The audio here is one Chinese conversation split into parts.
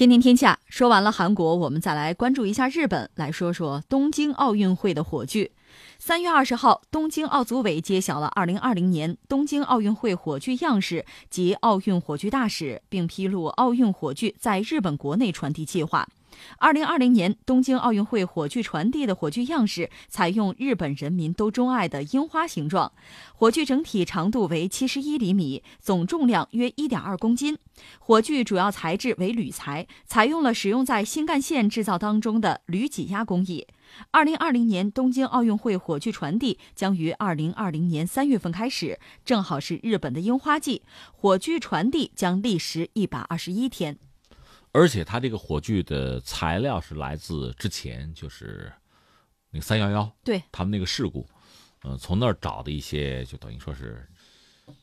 天天天下说完了韩国，我们再来关注一下日本，来说说东京奥运会的火炬。三月二十号，东京奥组委揭晓了二零二零年东京奥运会火炬样式及奥运火炬大使，并披露奥运火炬在日本国内传递计划。二零二零年东京奥运会火炬传递的火炬样式采用日本人民都钟爱的樱花形状，火炬整体长度为七十一厘米，总重量约一点二公斤。火炬主要材质为铝材，采用了使用在新干线制造当中的铝挤压工艺。二零二零年东京奥运会火炬传递将于二零二零年三月份开始，正好是日本的樱花季，火炬传递将历时一百二十一天。而且它这个火炬的材料是来自之前就是那个三幺幺，对他们那个事故，呃，从那儿找的一些，就等于说是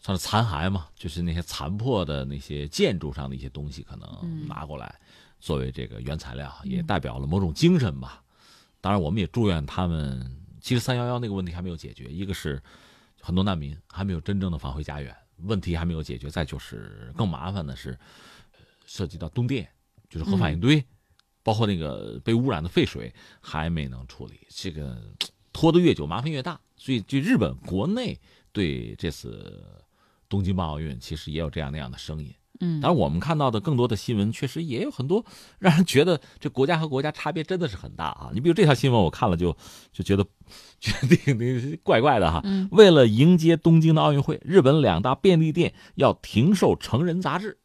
算是残骸嘛，就是那些残破的那些建筑上的一些东西，可能拿过来作为这个原材料，也代表了某种精神吧。当然，我们也祝愿他们。其实三幺幺那个问题还没有解决，一个是很多难民还没有真正的返回家园，问题还没有解决；再就是更麻烦的是涉及到东电。就是核反应堆，包括那个被污染的废水还没能处理，这个拖得越久，麻烦越大。所以，就日本国内对这次东京奥运，其实也有这样那样的声音。嗯，当然，我们看到的更多的新闻，确实也有很多让人觉得这国家和国家差别真的是很大啊。你比如这条新闻，我看了就就觉得决定怪怪的哈。为了迎接东京的奥运会，日本两大便利店要停售成人杂志。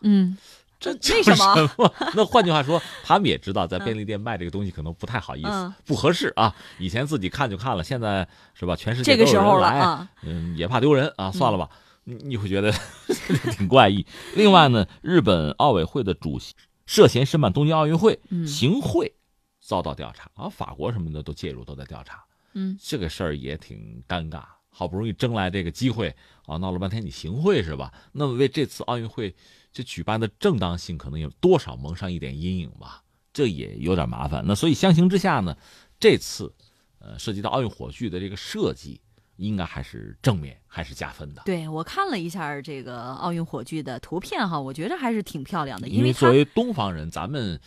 嗯。这 为什么？那换句话说，他们也知道在便利店卖这个东西可能不太好意思，不合适啊。以前自己看就看了，现在是吧？全世界这个时候了，嗯，也怕丢人啊。算了吧，你你会觉得 挺怪异。另外呢，日本奥委会的主席涉嫌申办东京奥运会行贿遭到调查啊，法国什么的都介入，都在调查。嗯，这个事儿也挺尴尬。好不容易争来这个机会啊，闹了半天你行贿是吧？那么为这次奥运会这举办的正当性，可能有多少蒙上一点阴影吧？这也有点麻烦。那所以相形之下呢，这次呃涉及到奥运火炬的这个设计，应该还是正面，还是加分的。对我看了一下这个奥运火炬的图片哈，我觉得还是挺漂亮的。因为作为东方人，咱们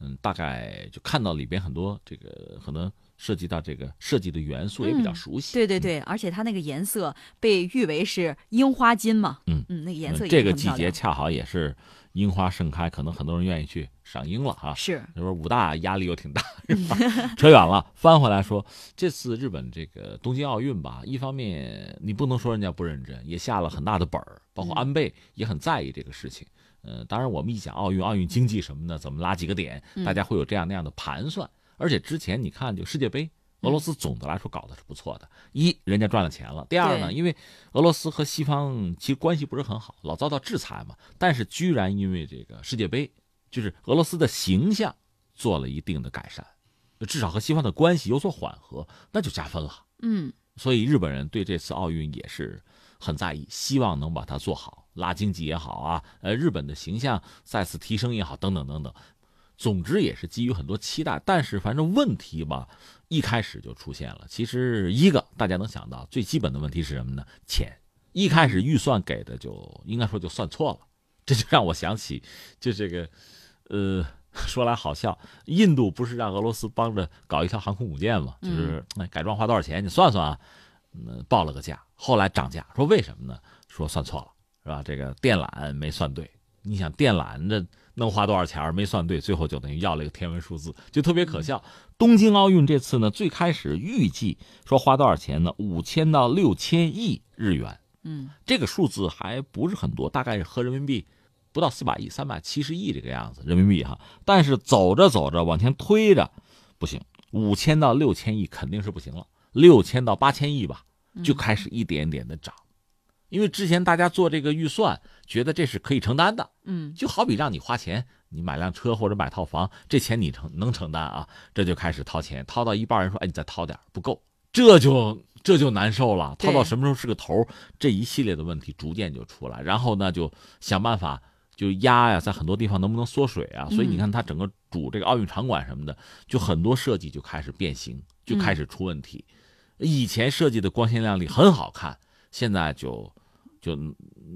嗯大概就看到里边很多这个可能。涉及到这个设计的元素也比较熟悉，对对对，而且它那个颜色被誉为是樱花金嘛，嗯嗯，那个颜色这个季节恰好也是樱花盛开，可能很多人愿意去赏樱了哈。是，你说武大压力又挺大，是吧？扯远了，翻回来说，这次日本这个东京奥运吧，一方面你不能说人家不认真，也下了很大的本儿，包括安倍也很在意这个事情。嗯，当然我们一讲奥运，奥运经济什么的，怎么拉几个点，大家会有这样那样的盘算。而且之前你看，就世界杯，俄罗斯总的来说搞的是不错的。一，人家赚了钱了；第二呢，因为俄罗斯和西方其实关系不是很好，老遭到制裁嘛。但是居然因为这个世界杯，就是俄罗斯的形象做了一定的改善，至少和西方的关系有所缓和，那就加分了。嗯，所以日本人对这次奥运也是很在意，希望能把它做好，拉经济也好啊，呃，日本的形象再次提升也好，等等等等。总之也是基于很多期待，但是反正问题吧，一开始就出现了。其实一个大家能想到最基本的问题是什么呢？钱。一开始预算给的就应该说就算错了，这就让我想起，就这个，呃，说来好笑，印度不是让俄罗斯帮着搞一条航空母舰吗？就是改装花多少钱？你算算啊，嗯，报了个价，后来涨价，说为什么呢？说算错了，是吧？这个电缆没算对。你想电缆这能花多少钱没算对，最后就等于要了一个天文数字，就特别可笑。东京奥运这次呢，最开始预计说花多少钱呢？五千到六千亿日元。嗯，这个数字还不是很多，大概是合人民币不到四百亿，三百七十亿这个样子人民币哈。但是走着走着往前推着，不行，五千到六千亿肯定是不行了，六千到八千亿吧，就开始一点点的涨。因为之前大家做这个预算，觉得这是可以承担的，嗯，就好比让你花钱，你买辆车或者买套房，这钱你承能承担啊，这就开始掏钱，掏到一半人说，哎，你再掏点不够，这就这就难受了，掏到什么时候是个头？这一系列的问题逐渐就出来，然后呢，就想办法就压呀，在很多地方能不能缩水啊？所以你看，它整个主这个奥运场馆什么的，就很多设计就开始变形，就开始出问题。以前设计的光鲜亮丽很好看，现在就。就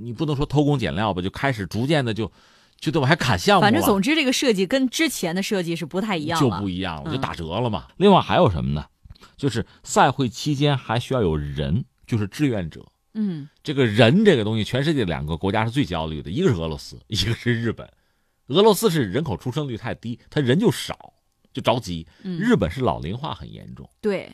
你不能说偷工减料吧，就开始逐渐的就，就得我还砍项目。反正总之，这个设计跟之前的设计是不太一样就不一样了，就打折了嘛。嗯、另外还有什么呢？就是赛会期间还需要有人，就是志愿者。嗯，这个人这个东西，全世界两个国家是最焦虑的，一个是俄罗斯，一个是日本。俄罗斯是人口出生率太低，他人就少，就着急。嗯、日本是老龄化很严重。对。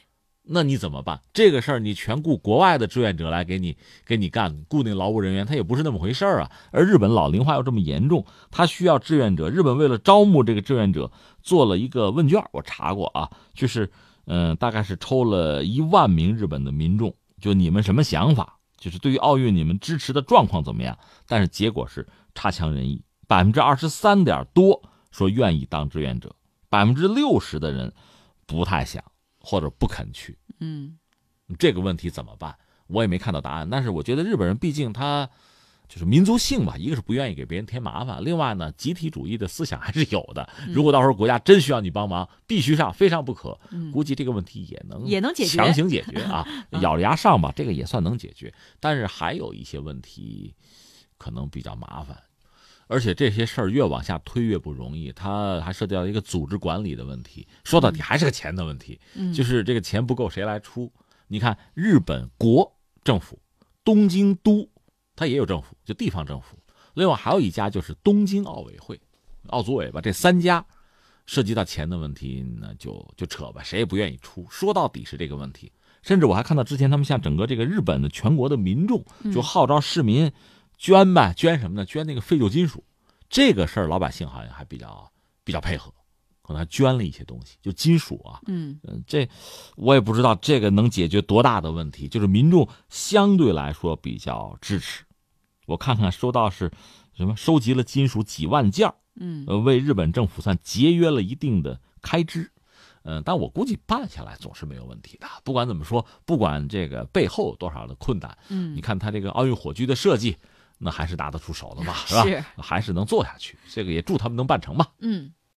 那你怎么办？这个事儿你全雇国外的志愿者来给你给你干，雇那劳务人员，他也不是那么回事儿啊。而日本老龄化又这么严重，他需要志愿者。日本为了招募这个志愿者，做了一个问卷，我查过啊，就是嗯、大概是抽了一万名日本的民众，就你们什么想法？就是对于奥运你们支持的状况怎么样？但是结果是差强人意，百分之二十三点多说愿意当志愿者，百分之六十的人不太想。或者不肯去，嗯，这个问题怎么办？我也没看到答案。但是我觉得日本人毕竟他就是民族性吧，一个是不愿意给别人添麻烦，另外呢，集体主义的思想还是有的。如果到时候国家真需要你帮忙，必须上，非上不可。估计这个问题也能也能解决，强行解决 啊，咬着牙上吧，这个也算能解决。但是还有一些问题可能比较麻烦。而且这些事儿越往下推越不容易，它还涉及到一个组织管理的问题。说到底还是个钱的问题，嗯、就是这个钱不够谁来出？你看日本国政府，东京都它也有政府，就地方政府。另外还有一家就是东京奥委会、奥组委吧，这三家涉及到钱的问题，那就就扯吧，谁也不愿意出。说到底是这个问题。甚至我还看到之前他们向整个这个日本的全国的民众就号召市民。捐吧，捐什么呢？捐那个废旧金属，这个事儿老百姓好像还比较比较配合，可能还捐了一些东西，就金属啊。嗯嗯，这我也不知道这个能解决多大的问题，就是民众相对来说比较支持。我看看收到是什么，收集了金属几万件嗯，呃，为日本政府算节约了一定的开支。嗯，但我估计办下来总是没有问题的。不管怎么说，不管这个背后有多少的困难，嗯，你看他这个奥运火炬的设计。那还是拿得出手的嘛，是吧？是，还是能做下去。这个也祝他们能办成吧。嗯。